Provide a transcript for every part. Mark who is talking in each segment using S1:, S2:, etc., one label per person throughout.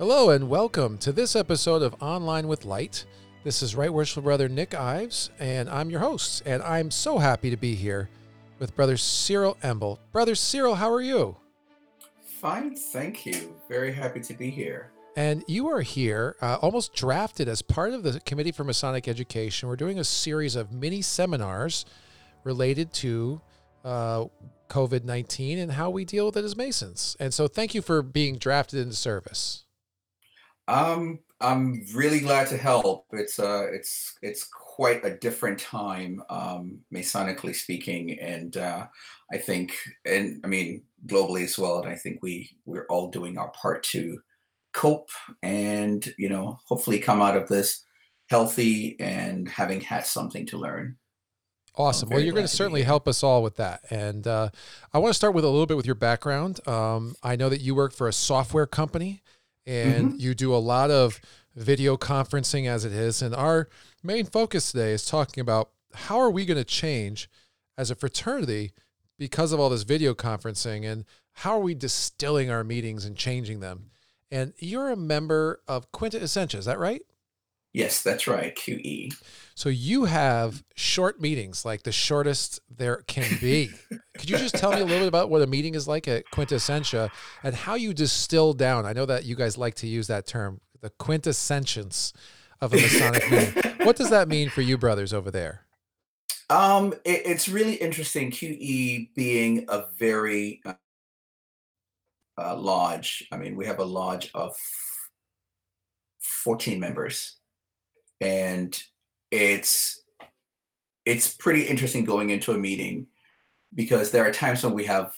S1: Hello and welcome to this episode of Online with Light. This is Right Worshipful Brother Nick Ives, and I'm your host. And I'm so happy to be here with Brother Cyril Emble. Brother Cyril, how are you?
S2: Fine, thank you. Very happy to be here.
S1: And you are here, uh, almost drafted as part of the Committee for Masonic Education. We're doing a series of mini seminars related to uh, COVID 19 and how we deal with it as Masons. And so, thank you for being drafted into service.
S2: Um, I'm really glad to help. It's uh, it's it's quite a different time, um, Masonically speaking, and uh, I think, and I mean globally as well. And I think we we're all doing our part to cope, and you know, hopefully come out of this healthy and having had something to learn.
S1: Awesome. Well, you're going to certainly help us all with that. And uh, I want to start with a little bit with your background. Um, I know that you work for a software company and mm-hmm. you do a lot of video conferencing as it is. And our main focus today is talking about how are we going to change as a fraternity because of all this video conferencing and how are we distilling our meetings and changing them? And you're a member of Quinta Essentia, is that right?
S2: Yes, that's right, QE.
S1: So you have short meetings, like the shortest there can be. Could you just tell me a little bit about what a meeting is like at Quinta Essentia and how you distill down? I know that you guys like to use that term, the quintessence of a Masonic meeting. What does that mean for you brothers over there?
S2: Um, it, it's really interesting. QE being a very uh, uh, lodge. I mean, we have a lodge of 14 members and it's it's pretty interesting going into a meeting because there are times when we have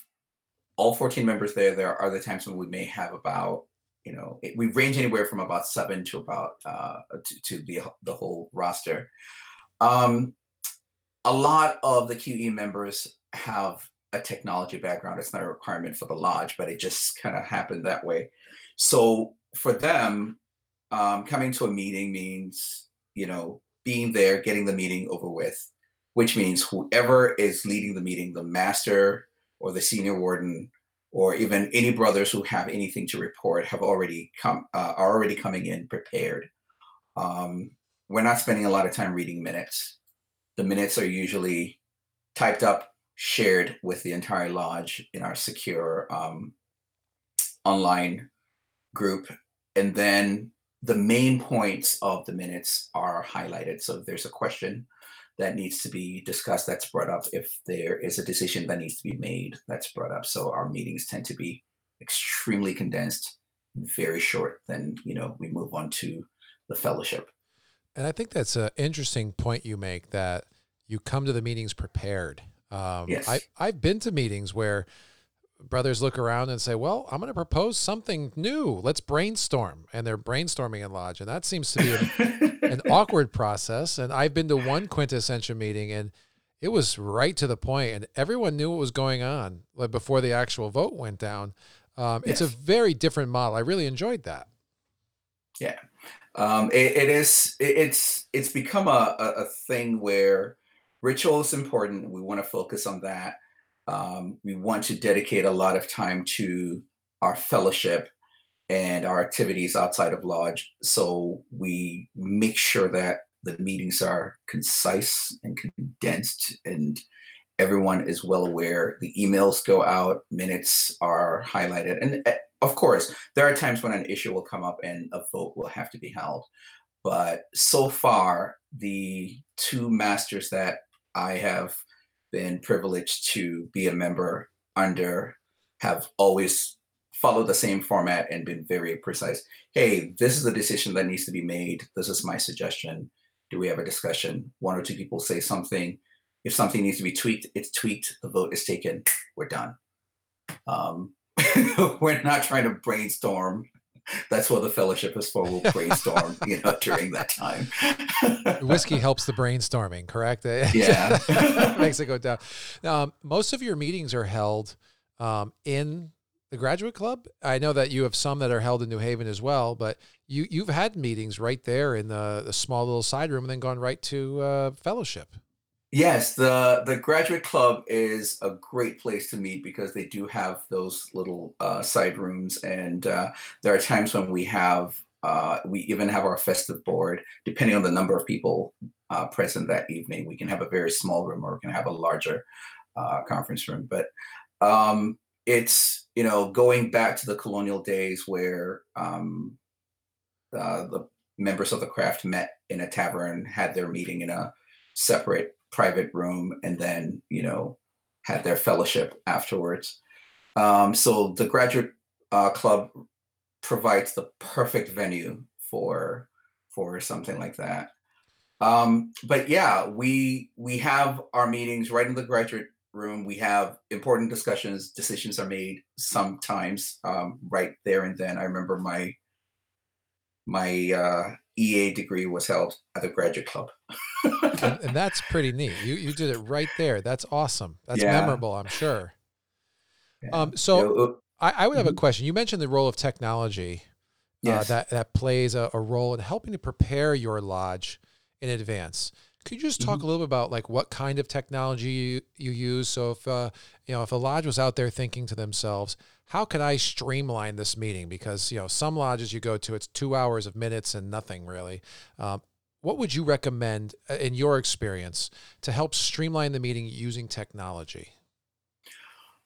S2: all 14 members there there are the times when we may have about you know it, we range anywhere from about seven to about uh to, to the the whole roster. Um a lot of the qe members have a technology background. It's not a requirement for the lodge but it just kind of happened that way. So for them um, coming to a meeting means you know, being there, getting the meeting over with, which means whoever is leading the meeting, the master or the senior warden, or even any brothers who have anything to report, have already come uh, are already coming in prepared. Um, we're not spending a lot of time reading minutes. The minutes are usually typed up, shared with the entire lodge in our secure um, online group, and then the main points of the minutes are highlighted. So if there's a question that needs to be discussed, that's brought up. If there is a decision that needs to be made, that's brought up. So our meetings tend to be extremely condensed, very short. Then you know we move on to the fellowship.
S1: And I think that's an interesting point you make that you come to the meetings prepared. Um, yes. I, I've been to meetings where brothers look around and say, "Well, I'm going to propose something new. Let's brainstorm." And they're brainstorming in lodge, and that seems to be an, an awkward process. And I've been to one quintessential meeting, and it was right to the point, and everyone knew what was going on like before the actual vote went down. Um, yes. It's a very different model. I really enjoyed that.
S2: Yeah, um, it, it is. It, it's it's become a, a, a thing where ritual is important. We want to focus on that um, we want to dedicate a lot of time to our fellowship and our activities outside of lodge. So we make sure that the meetings are concise and condensed and everyone is well aware. The emails go out, minutes are highlighted. And eh, of course, there are times when an issue will come up and a vote will have to be held. But so far, the two masters that I have been privileged to be a member under have always followed the same format and been very precise. Hey, this is the decision that needs to be made. This is my suggestion. Do we have a discussion? One or two people say something. If something needs to be tweaked, it's tweaked. The vote is taken. We're done. Um, we're not trying to brainstorm that's what the fellowship is for. We'll brainstorm, you know, during that time.
S1: Whiskey helps the brainstorming, correct?
S2: Yeah,
S1: makes it go down. Um, most of your meetings are held um, in the graduate club. I know that you have some that are held in New Haven as well, but you you've had meetings right there in the, the small little side room, and then gone right to uh, fellowship.
S2: Yes, the the graduate club is a great place to meet because they do have those little uh, side rooms, and uh, there are times when we have uh, we even have our festive board. Depending on the number of people uh, present that evening, we can have a very small room or we can have a larger uh, conference room. But um, it's you know going back to the colonial days where um, the members of the craft met in a tavern, had their meeting in a separate private room and then you know had their fellowship afterwards. Um, so the graduate uh, club provides the perfect venue for for something like that. Um, but yeah we we have our meetings right in the graduate room. We have important discussions decisions are made sometimes um, right there and then. I remember my my uh, ea degree was held at the graduate club
S1: and, and, that's pretty neat. You you did it right there. That's awesome. That's yeah. memorable. I'm sure. Yeah. Um, so I, I, would have mm-hmm. a question. You mentioned the role of technology. Uh, yes. Uh, that that plays a, a, role in helping to prepare your lodge in advance. Could you just talk mm-hmm. a little bit about like what kind of technology you, you use? So if uh, you know if a lodge was out there thinking to themselves, how can I streamline this meeting? Because you know some lodges you go to, it's two hours of minutes and nothing really. Um, what would you recommend uh, in your experience to help streamline the meeting using technology?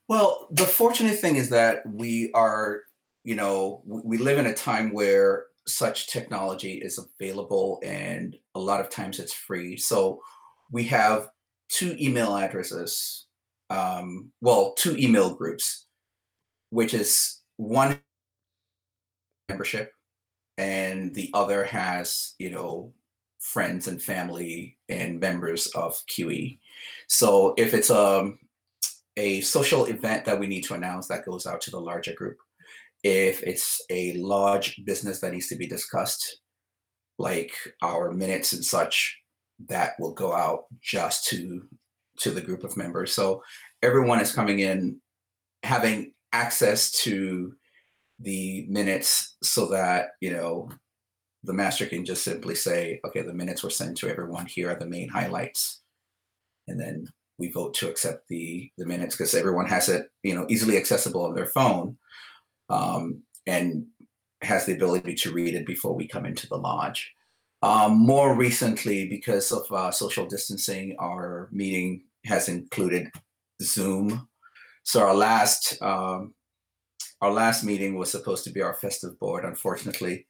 S2: Well, the fortunate thing is that we are, you know, we live in a time where such technology is available and a lot of times it's free. So we have two email addresses, um, well, two email groups, which is one membership and the other has, you know, friends and family and members of QE. So if it's a, um, a social event that we need to announce, that goes out to the larger group. If it's a large business that needs to be discussed, like our minutes and such, that will go out just to to the group of members. So everyone is coming in having access to the minutes so that you know the master can just simply say, okay, the minutes were sent to everyone. Here are the main highlights. And then we vote to accept the, the minutes because everyone has it, you know, easily accessible on their phone um, and has the ability to read it before we come into the lodge. Um, more recently, because of uh, social distancing, our meeting has included Zoom. So our last um, our last meeting was supposed to be our festive board. Unfortunately,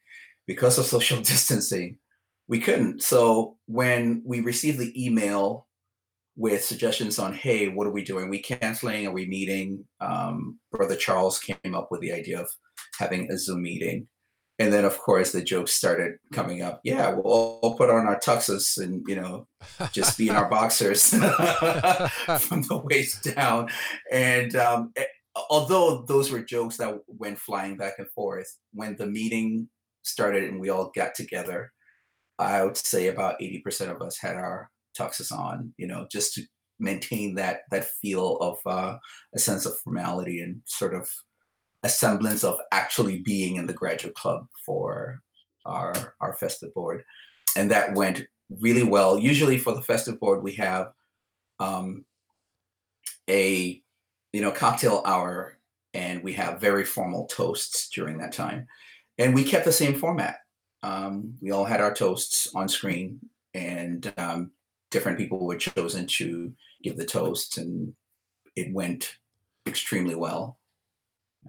S2: because of social distancing, we couldn't. So when we received the email with suggestions on, hey, what are we doing? Are we canceling? Are we meeting? Um, Brother Charles came up with the idea of having a Zoom meeting. And then, of course, the jokes started coming up. Yeah, we'll all put on our tuxes and, you know, just be in our boxers from the waist down. And um, although those were jokes that went flying back and forth, when the meeting started and we all got together, I would say about 80% of us had our tuxes on, you know, just to maintain that that feel of uh, a sense of formality and sort of a semblance of actually being in the graduate club for our our festive board. And that went really well. Usually for the festive board, we have um, a you know cocktail hour and we have very formal toasts during that time and we kept the same format. Um, we all had our toasts on screen, and um, different people were chosen to give the toast, and it went extremely well.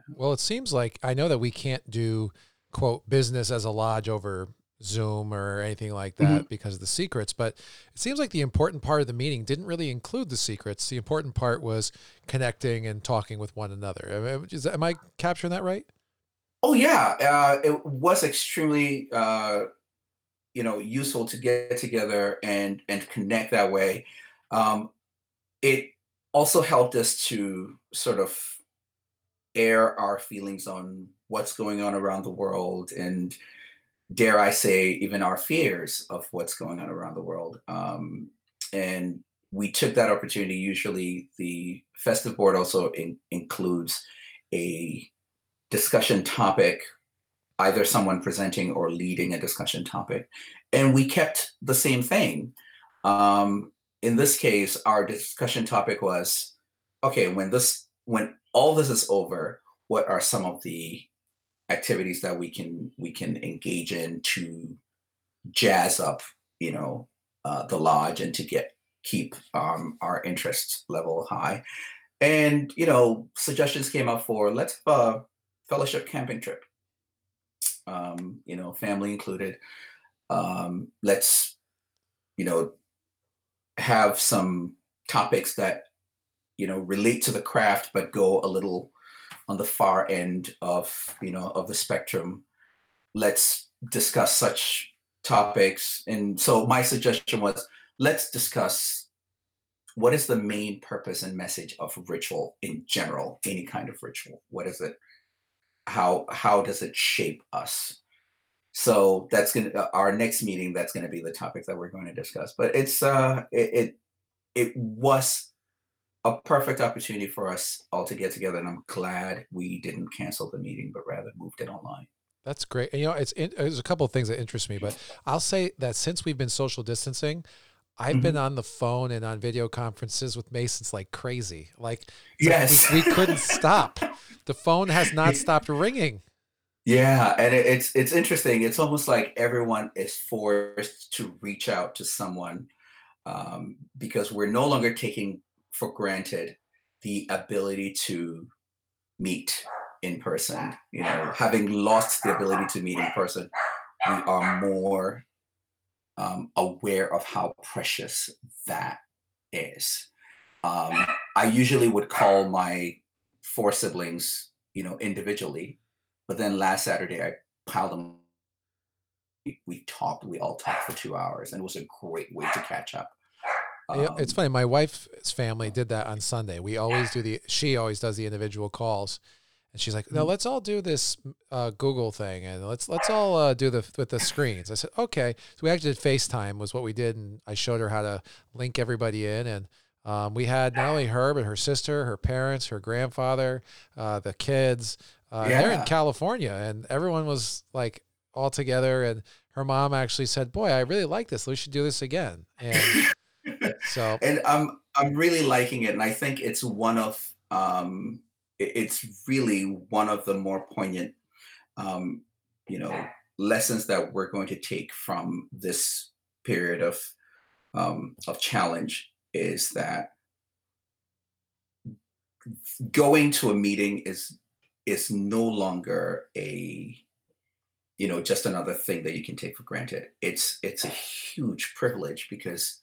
S1: Well, it seems like I know that we can't do quote business as a lodge over Zoom or anything like that mm-hmm. because of the secrets, but it seems like the important part of the meeting didn't really include the secrets. The important part was connecting and talking with one another. Is, am I capturing that right?
S2: Oh yeah, uh, it was extremely uh, you know useful to get together and and connect that way. Um, it also helped us to sort of air our feelings on what's going on around the world and dare I say even our fears of what's going on around the world. Um, and we took that opportunity. Usually, the festive board also in, includes a discussion topic, either someone presenting or leading a discussion topic. And we kept the same thing. Um, in this case, our discussion topic was okay, when this when all this is over, what are some of the activities that we can we can engage in to jazz up, you know, uh, the lodge and to get keep um, our interest level high. And you know, suggestions came up for let's have a fellowship camping trip. Um, you know, family included. Um, let's, you know, have some topics that you know relate to the craft but go a little on the far end of you know of the spectrum let's discuss such topics and so my suggestion was let's discuss what is the main purpose and message of ritual in general any kind of ritual what is it how how does it shape us so that's gonna uh, our next meeting. That's gonna be the topic that we're going to discuss. But it's uh, it, it it was a perfect opportunity for us all to get together, and I'm glad we didn't cancel the meeting, but rather moved it online.
S1: That's great. And, you know, it's there's a couple of things that interest me, but I'll say that since we've been social distancing, I've mm-hmm. been on the phone and on video conferences with Masons like crazy. Like,
S2: yes,
S1: we, we couldn't stop. The phone has not stopped ringing.
S2: Yeah, and it, it's it's interesting. It's almost like everyone is forced to reach out to someone um, because we're no longer taking for granted the ability to meet in person. You know, having lost the ability to meet in person, we are more um, aware of how precious that is. Um, I usually would call my four siblings, you know, individually but then last Saturday, I piled them. We talked. We all talked for two hours, and it was a great way to catch up.
S1: Um, it's funny. My wife's family did that on Sunday. We always do the. She always does the individual calls, and she's like, "No, mm-hmm. let's all do this uh, Google thing, and let's let's all uh, do the with the screens." I said, "Okay." So we actually did FaceTime was what we did, and I showed her how to link everybody in, and um, we had not only her but her sister, her parents, her grandfather, uh, the kids. Uh, yeah. They're in California, and everyone was like all together. And her mom actually said, "Boy, I really like this. We should do this again." And so,
S2: and I'm I'm really liking it, and I think it's one of um, it's really one of the more poignant, um, you know, lessons that we're going to take from this period of um, of challenge is that going to a meeting is is no longer a you know just another thing that you can take for granted. It's it's a huge privilege because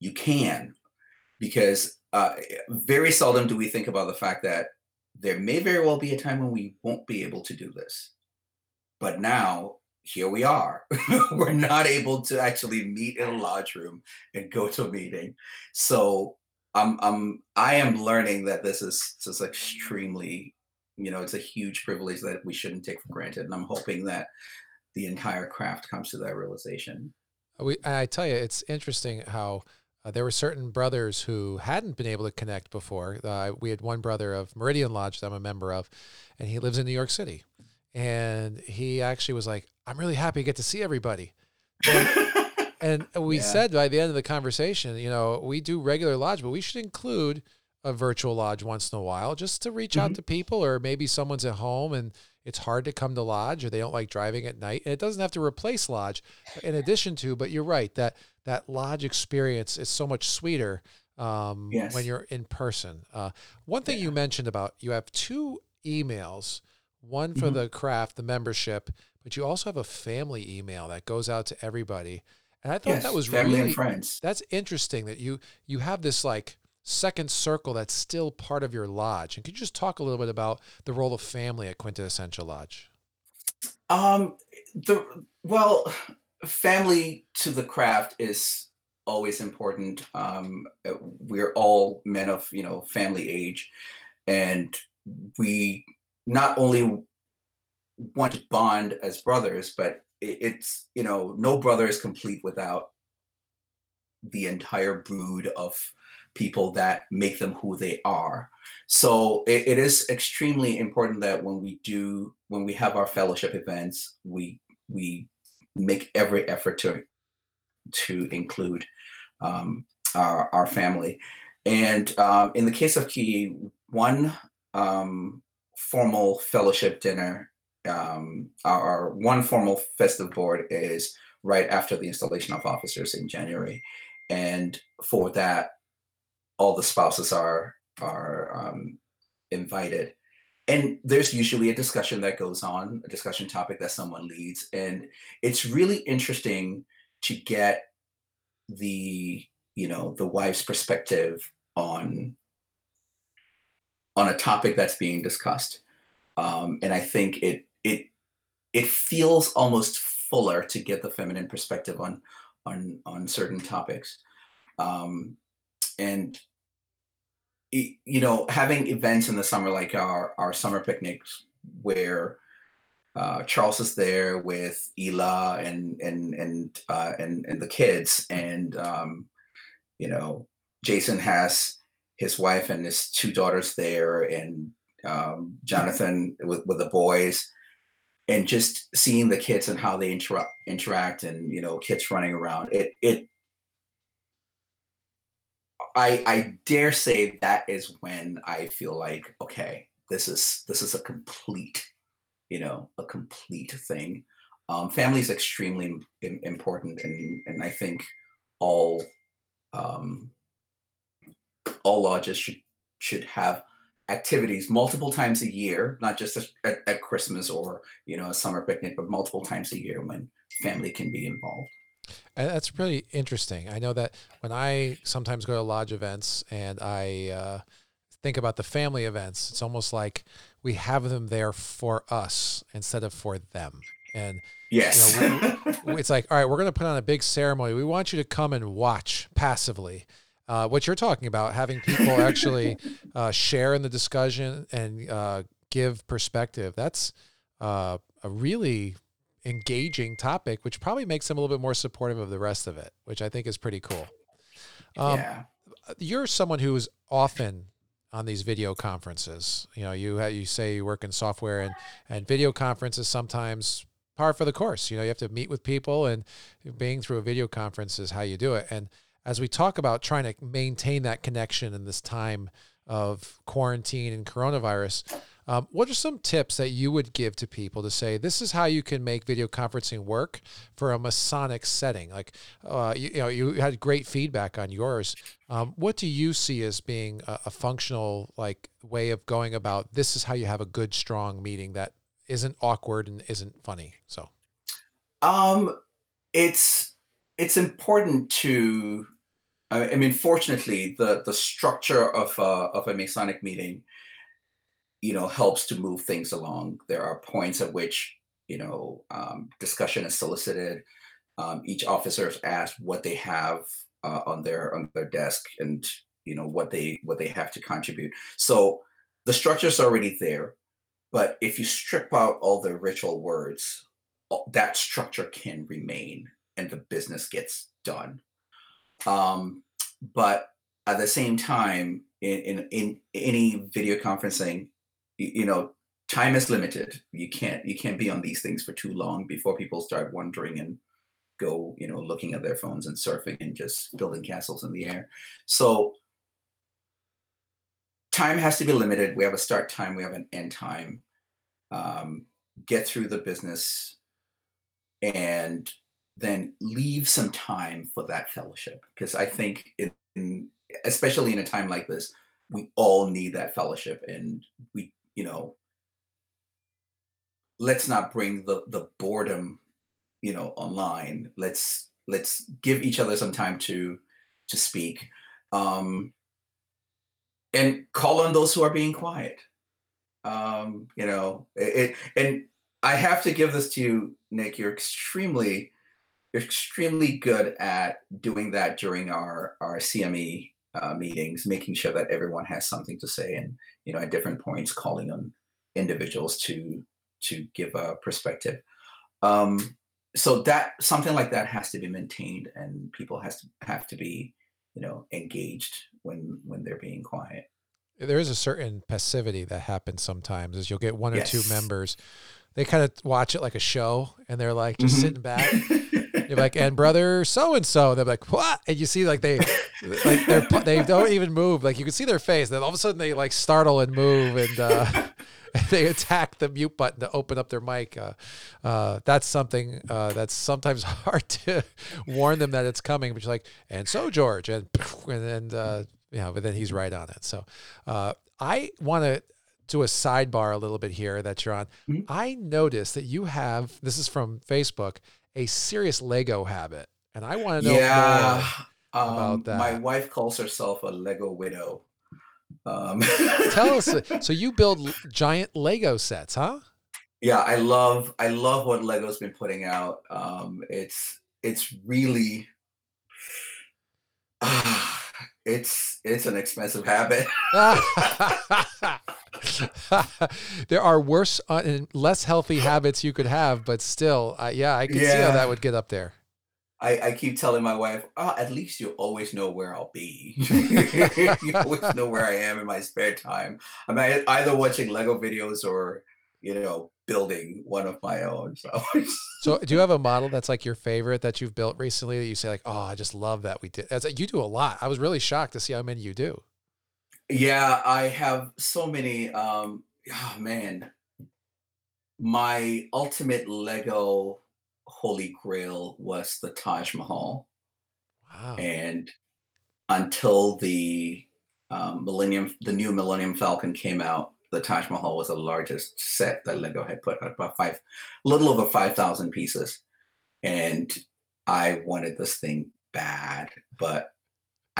S2: you can because uh, very seldom do we think about the fact that there may very well be a time when we won't be able to do this. But now here we are. We're not able to actually meet in a lodge room and go to a meeting. So i'm i'm i am learning that this is just extremely you know it's a huge privilege that we shouldn't take for granted. And i'm hoping that the entire craft comes to that realization.
S1: We i tell you it's interesting how uh, there were certain brothers who hadn't been able to connect before uh, we had one brother of meridian lodge that i'm a member of and he lives in new york city and he actually was like i'm really happy to get to see everybody and, and we yeah. said by the end of the conversation you know we do regular lodge but we should include a virtual lodge once in a while just to reach mm-hmm. out to people or maybe someone's at home and it's hard to come to lodge or they don't like driving at night and it doesn't have to replace lodge in addition to but you're right that that lodge experience is so much sweeter um, yes. when you're in person uh, one thing yeah. you mentioned about you have two emails one for mm-hmm. the craft the membership but you also have a family email that goes out to everybody and i thought yes, that was
S2: family
S1: really
S2: and friends
S1: that's interesting that you you have this like second circle that's still part of your lodge. And could you just talk a little bit about the role of family at Quinta Essentia Lodge?
S2: Um, the well, family to the craft is always important. Um, uh, we're all men of you know family age, and we not only want to bond as brothers, but it's you know no brother is complete without the entire brood of people that make them who they are. So it, it is extremely important that when we do, when we have our fellowship events, we we make every effort to to include um, our, our family. And um, in the case of Key, one um, formal fellowship dinner, um, our, our, one formal festive board is right after the installation of officers in January. And for that, all the spouses are are um, invited. And there's usually a discussion that goes on, a discussion topic that someone leads. And it's really interesting to get the you know the wife's perspective on on a topic that's being discussed um, and i think it it it feels almost fuller to get the feminine perspective on on on certain topics um, and you know having events in the summer like our our summer picnics where uh, Charles is there with Ela and and and uh, and and the kids, and um, you know Jason has his wife and his two daughters there, and um, Jonathan with with the boys, and just seeing the kids and how they interact interact, and you know kids running around. It it I I dare say that is when I feel like okay, this is this is a complete you know a complete thing. Um, family is extremely important and and i think all um, all lodges should should have activities multiple times a year not just at, at christmas or you know a summer picnic but multiple times a year when family can be involved
S1: that's really interesting i know that when i sometimes go to lodge events and i uh, think about the family events it's almost like we have them there for us instead of for them. And
S2: yes,
S1: you know, we, it's like, all right, we're going to put on a big ceremony. We want you to come and watch passively. Uh, what you're talking about, having people actually uh, share in the discussion and uh, give perspective. That's uh, a really engaging topic, which probably makes them a little bit more supportive of the rest of it, which I think is pretty cool. Um, yeah. You're someone who is often on these video conferences. You know, you you say you work in software and and video conferences sometimes par for the course. You know, you have to meet with people and being through a video conference is how you do it. And as we talk about trying to maintain that connection in this time of quarantine and coronavirus, um, what are some tips that you would give to people to say this is how you can make video conferencing work for a Masonic setting? Like, uh, you, you, know, you had great feedback on yours. Um, what do you see as being a, a functional like way of going about this? Is how you have a good, strong meeting that isn't awkward and isn't funny. So,
S2: um, it's it's important to I mean, fortunately, the the structure of a, of a Masonic meeting you know, helps to move things along. There are points at which, you know, um, discussion is solicited. Um, each officer is asked what they have uh, on their on their desk and you know what they what they have to contribute. So the structure is already there, but if you strip out all the ritual words, that structure can remain and the business gets done. Um, but at the same time, in, in in any video conferencing, you know time is limited. You can't you can't be on these things for too long before people start wondering and go you know looking at their phones and surfing and just building castles in the air. So time has to be limited. We have a start time. We have an end time. Um, get through the business and then leave some time for that fellowship. Because i think in, especially in a time like this we all need that fellowship and we you know, let's not bring the the boredom, you know, online. Let's let's give each other some time to to speak. Um, and call on those who are being quiet. Um, you know, it, and I have to give this to you, Nick. You're extremely, you're extremely good at doing that during our our CME uh, meetings, making sure that everyone has something to say, and you know, at different points, calling on individuals to to give a perspective. Um, so that something like that has to be maintained, and people has to have to be, you know, engaged when when they're being quiet.
S1: There is a certain passivity that happens sometimes, as you'll get one or yes. two members they kind of watch it like a show, and they're like just
S2: Mhm.
S1: sitting back. You're like, and brother so and so. They're like, what? And you see, like they, like they're they don't even move. Like you can see their face. Then all of a sudden they like startle and move, and uh, they attack the mute button to open up their mic. Uh, uh, that's something uh, that's sometimes hard to warn them that it's coming. But you're like, and so George, and and then uh, you know, but then he's right on it. So uh, I want to do a sidebar a little bit here that you're on.
S2: Mhm.
S1: I noticed that you have this is from Facebook a serious Lego habit, and I want to know
S2: yeah.
S1: more.
S2: Um,
S1: about
S2: My wife calls herself a Lego widow. Um,
S1: Tell us. So you build giant Lego sets, huh?
S2: yeah, I love I love what Lego's been putting out. Um, it's it's really it's it's an expensive habit.
S1: there are worse uh, and less healthy habits you could have, but still, uh, yeah, I can see how that would get up there.
S2: I, I keep telling my wife, oh, at least you always know where I'll be. you always know where I am in my spare time. I'm either watching Lego videos or, you know, building one of my own. So,
S1: So, do you have a model that's like your favorite that you've built recently that you say like, "Oh, I just love that we did"? That's, you do a lot. I was really shocked to see how many you do.
S2: Yeah, I have so many. Um, oh, man. My ultimate Lego holy grail was the Taj Mahal.
S1: Wow.
S2: and until the um, Millennium, the new Millennium Falcon came out, the Taj Mahal was the largest set that Lego had put out, about five, a little over five thousand pieces, and I wanted this thing bad, but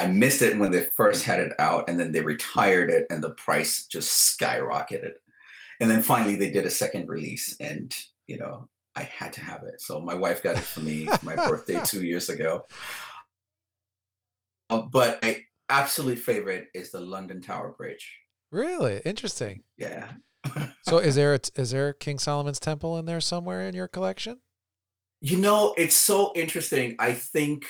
S2: I missed it when they first had it out, and then they retired it, and the price just skyrocketed, and then finally they did a second release, and you know. I had to have it. So my wife got it for me for my birthday two years ago. Uh, but my absolute favorite is the London Tower Bridge.
S1: Really interesting.
S2: Yeah.
S1: So, is there a is there King Solomon's Temple in there somewhere in your collection?
S2: You know, it's so interesting. I think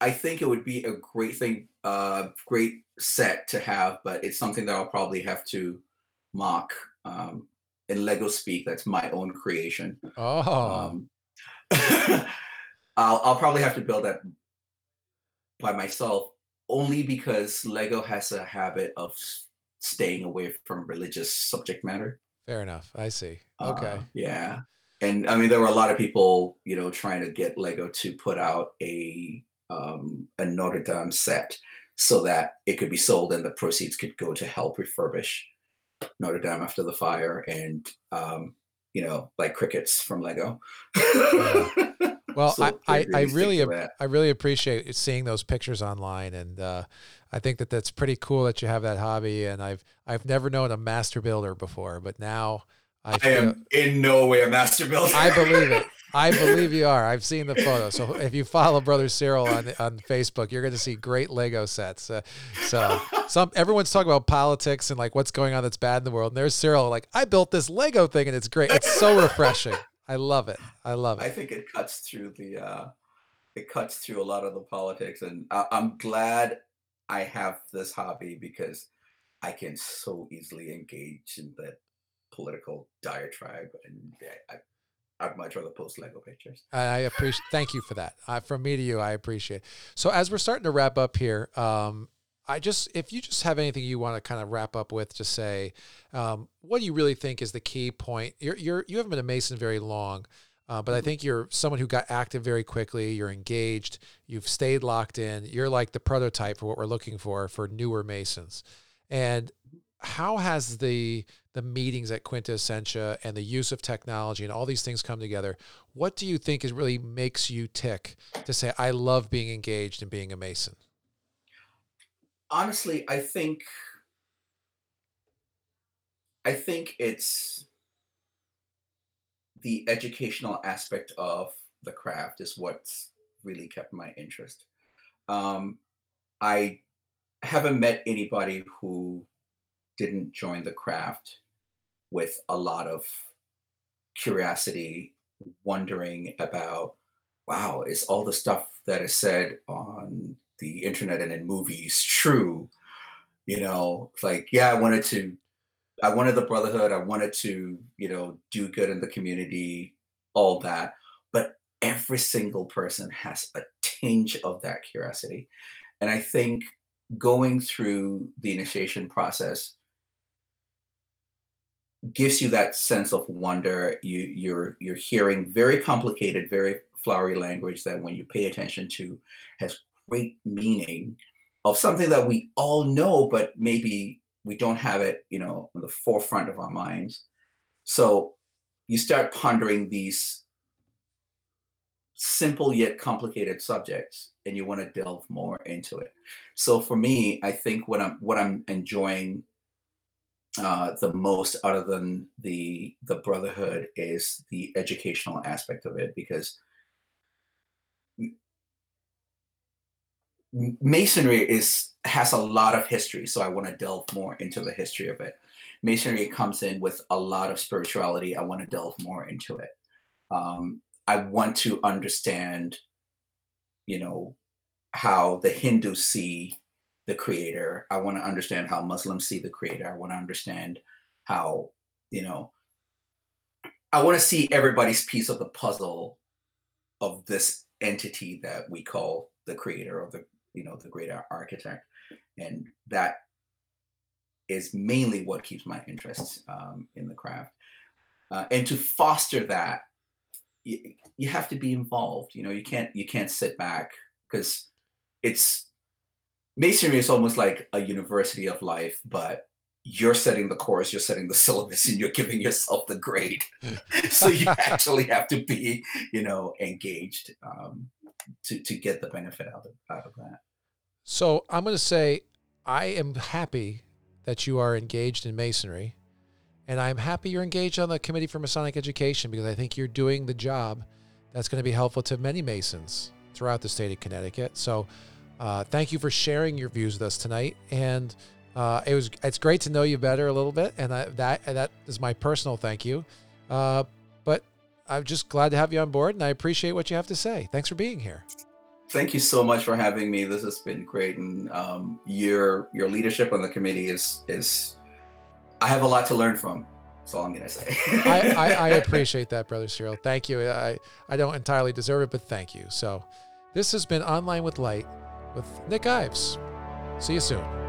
S2: I think it would be a great thing, uh great set to have, but it's something that I'll probably have to mock um in Lego speak. That's my own creation.
S1: Oh,
S2: Um I'll I'll probably have to build that by myself only because Lego has a habit of staying away from religious subject matter.
S1: fair enough. I see. Okay.
S2: Uh, yeah. And I mean, there were a lot of people, you know, trying to get Lego to put out a um, a Notre Dame set so that it could be sold and the proceeds could go to help refurbish Notre Dame after the fire and um, you know, like crickets from Lego.
S1: Well,
S2: So
S1: I, I, I really,
S2: to
S1: ap-
S2: that.
S1: I really appreciate seeing those pictures online, and uh, I think that that's pretty cool that you have that hobby. And I've, I've never known a master builder before, but now I,
S2: I am in no way a master builder.
S1: I believe it. I believe you are. I've seen the photo. So if you follow Brother Cyril on on Facebook, you're going to see great Lego sets. Uh, so some everyone's talking about politics and like what's going on that's bad in the world. And there's Cyril like I built this Lego thing and it's great. It's so refreshing. I love it. I love it.
S2: I think it cuts through the uh it cuts through a lot of the politics and I, I'm glad I have this hobby because I can so easily engage in that political diatribe and yeah, I, I'd much rather post Lego pictures.
S1: I appreciate. Thank you for that. Uh, from me to you, I appreciate. So as we're starting to wrap up here, um, I just if you just have anything you want to kind of wrap up with, just say, um, what do you really think is the key point? You're you're you haven't been a Mason very long. Uh, but I think you're someone who got active very quickly. You're engaged. You've stayed locked in. You're like the prototype for what we're looking for for newer Masons. And how has the the meetings at Quinta Essentia and the use of technology and all these things come together? What do you think is really makes you tick to say I love being engaged and being a Mason?
S2: Honestly, I think I think it's the educational aspect of the craft is what's really kept my interest. Um, I haven't met anybody who didn't join the craft with a lot of curiosity, wondering about, wow, is all the stuff that is said on the internet and in movies true? You know, like, yeah, I wanted to I wanted the brotherhood. I wanted to, you know, do good in the community, all that. But every single person has a tinge of that curiosity. And I think going through the initiation process gives you that sense of wonder. You you're you're hearing very complicated, very flowery language that when you pay attention to has great meaning of something that we all know, but maybe we don't have it, you know, in the forefront of our minds. So you start pondering these simple yet complicated subjects and you want to delve more into it. So for me, I think what I'm what I'm enjoying uh, the most other than the the brotherhood is the educational aspect of it because masonry is has a lot of history so i want to delve more into the history of it. Masonry comes in with a lot of spirituality i want to delve more into it. Um, i want to understand you know how the hindus see the creator. I want to understand how muslims see the creator. I want to understand how you know i want to see everybody's piece of the puzzle of this entity that we call the creator of the you know the great architect. And that is mainly what keeps my interest um, in the craft. Uh, and to foster that you, you have to be involved. You know you can't you can't sit back because it's masonry is almost like a university of life but you're setting the course you're setting the syllabus and you're giving yourself the grade so you actually have to be you know engaged um, to to get the benefit out of out of that.
S1: So I'm going to say I am happy that you are engaged in masonry, and I'm happy you're engaged on the Committee for Masonic Education because I think you're doing the job that's going to be helpful to many Masons throughout the state of Connecticut. So uh, thank you for sharing your views with us tonight, and uh, it was it's great to know you better a little bit, and I, that that is my personal thank you. Uh, but I'm just glad to have you on board, and I appreciate what you have to say. Thanks for being here.
S2: Thank you so much for having me. This has been great, and um, your your leadership on the committee is is I have a lot to learn from. That's all I'm gonna say.
S1: I, I, I, appreciate that, brother Cyril. Thank you. I I don't entirely deserve it, but thank you. So, this has been online with light with Nick Ives. See you soon.